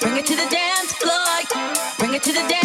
Bring it to the dance floor. Bring it to the dance.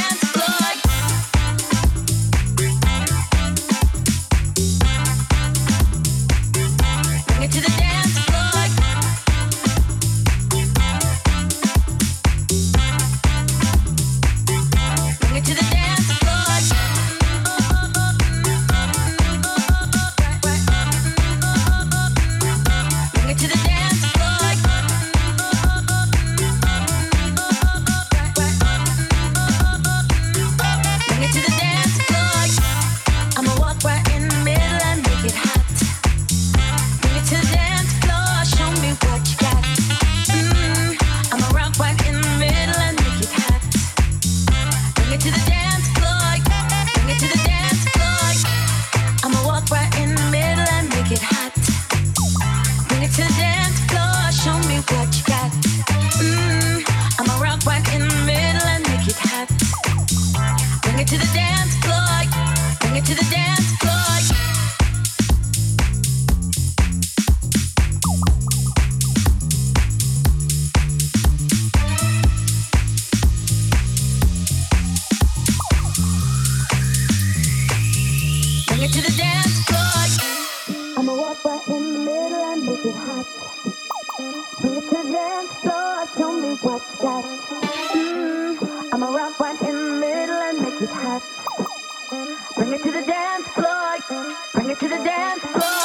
Bring it to the dance floor. Bring it to the dance floor.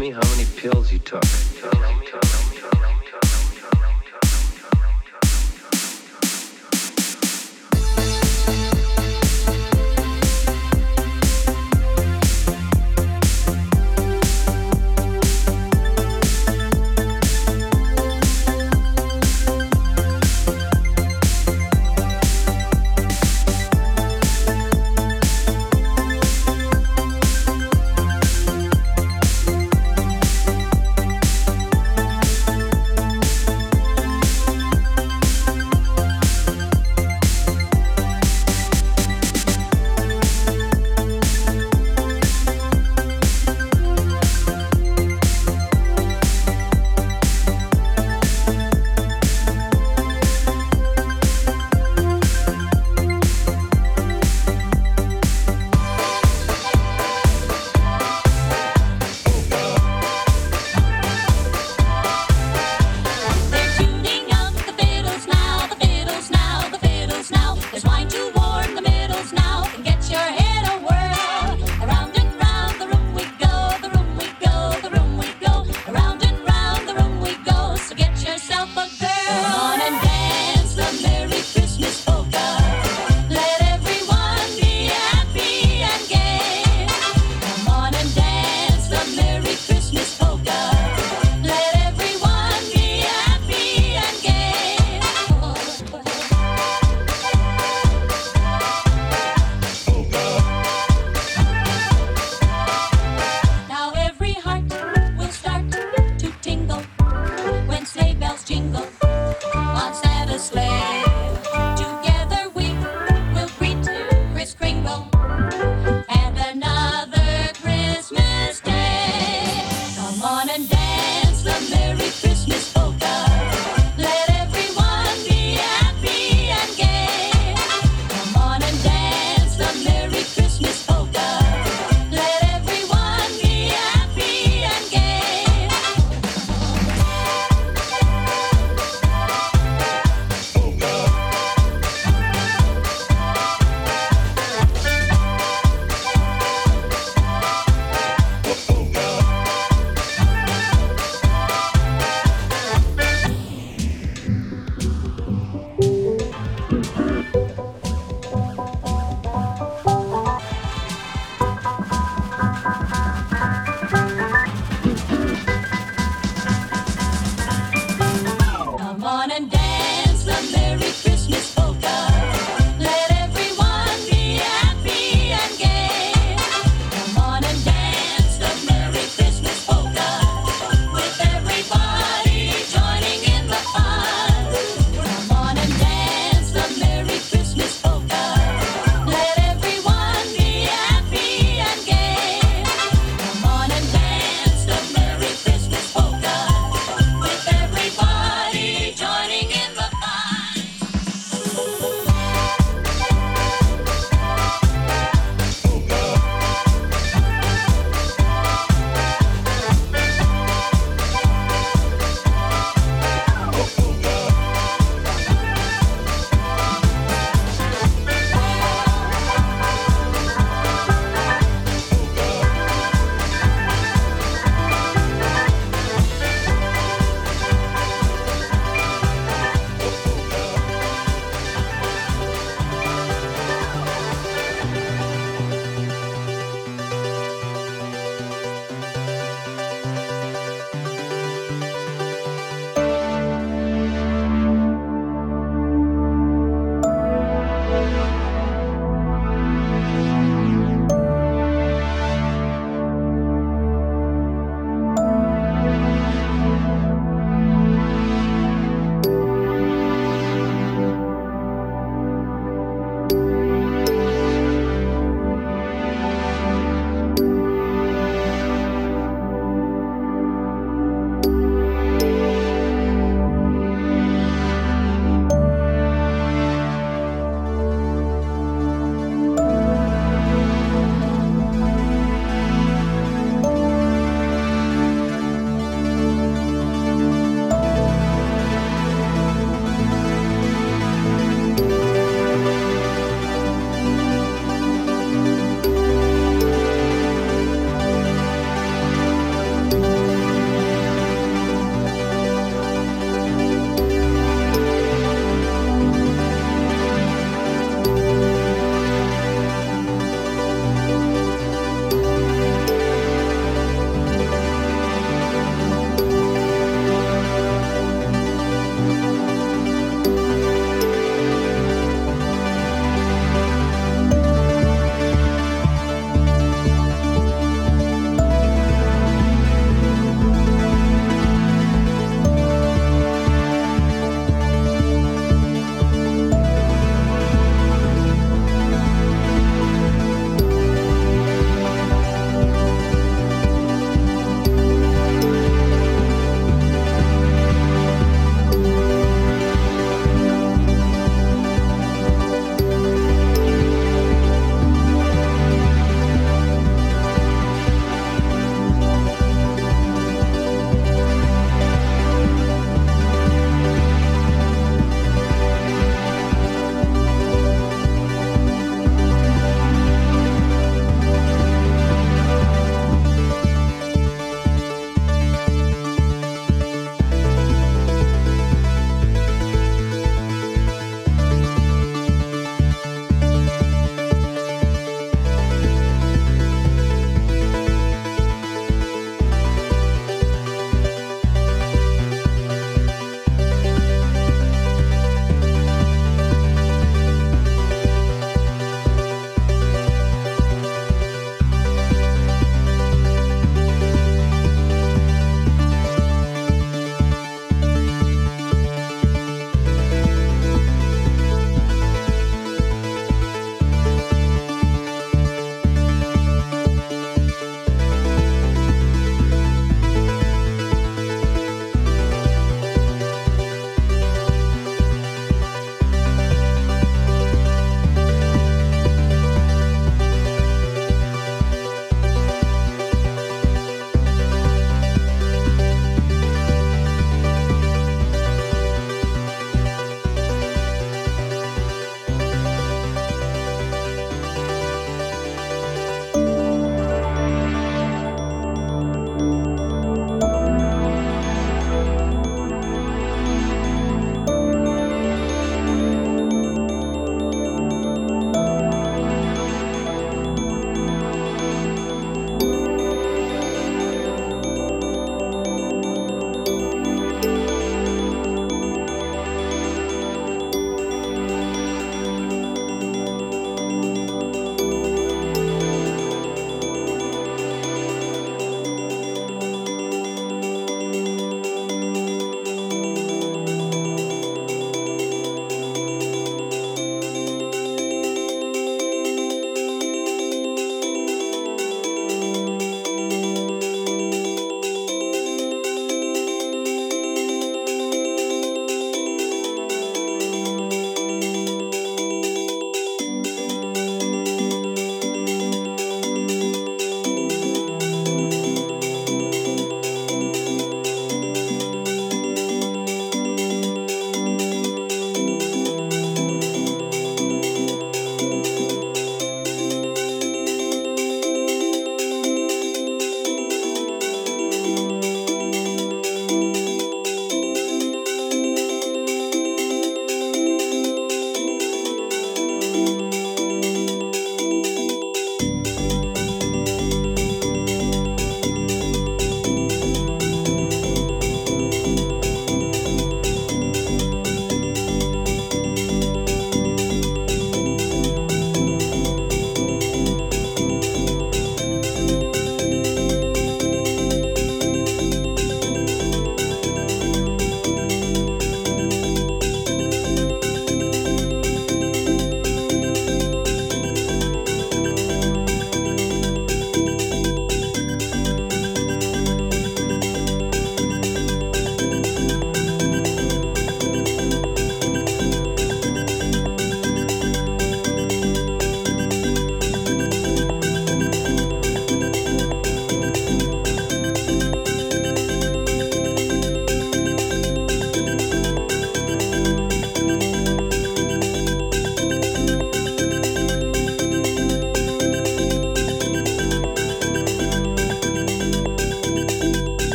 Me how many pills you took.